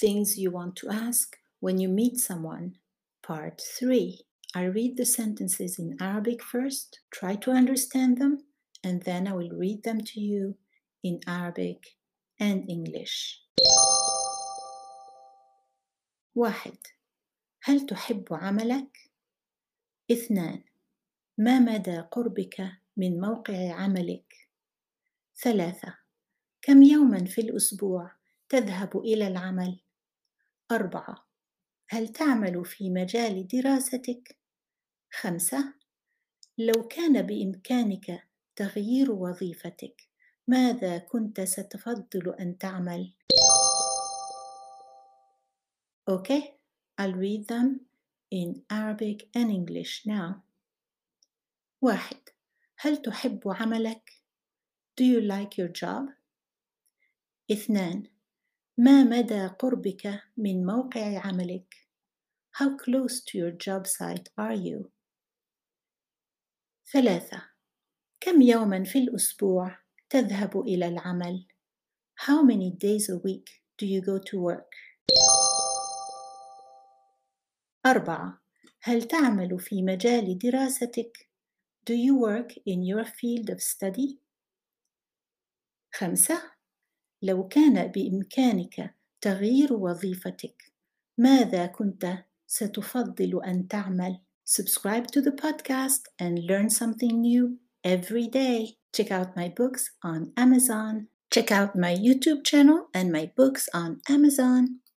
Things you want to ask when you meet someone. Part 3. I read the sentences in Arabic first, try to understand them, and then I will read them to you in Arabic and English. واحد هل تحب عملك؟ اثنان ما مدى قربك من موقع عملك؟ ثلاثة كم يوما في الأسبوع تذهب إلى العمل؟ أربعة هل تعمل في مجال دراستك؟ خمسة لو كان بإمكانك تغيير وظيفتك ماذا كنت ستفضل أن تعمل؟ Okay, I'll read them in Arabic and English now. واحد هل تحب عملك؟ Do you like your job? اثنان ما مدى قربك من موقع عملك؟ How close to your job site are you? ثلاثة كم يوما في الأسبوع تذهب إلى العمل؟ How many days a week do you go to work? أربعة هل تعمل في مجال دراستك؟ Do you work in your field of study? خمسة لو كان بإمكانك تغيير وظيفتك ماذا كنت ستفضل أن تعمل؟ Subscribe to the podcast and learn something new every day. Check out my books on Amazon. Check out my YouTube channel and my books on Amazon.